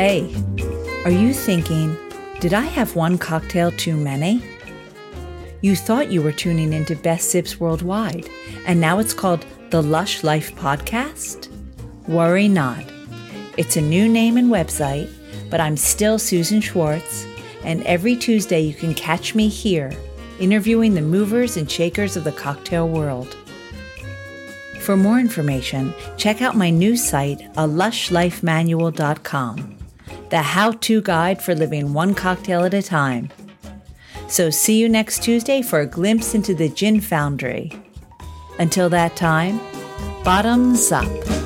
Hey, are you thinking, did I have one cocktail too many? You thought you were tuning into Best Sips Worldwide, and now it's called the Lush Life Podcast? Worry not. It's a new name and website, but I'm still Susan Schwartz, and every Tuesday you can catch me here interviewing the movers and shakers of the cocktail world. For more information, check out my new site, a lushlifemanual.com, the how to guide for living one cocktail at a time. So, see you next Tuesday for a glimpse into the Gin Foundry. Until that time, bottoms up.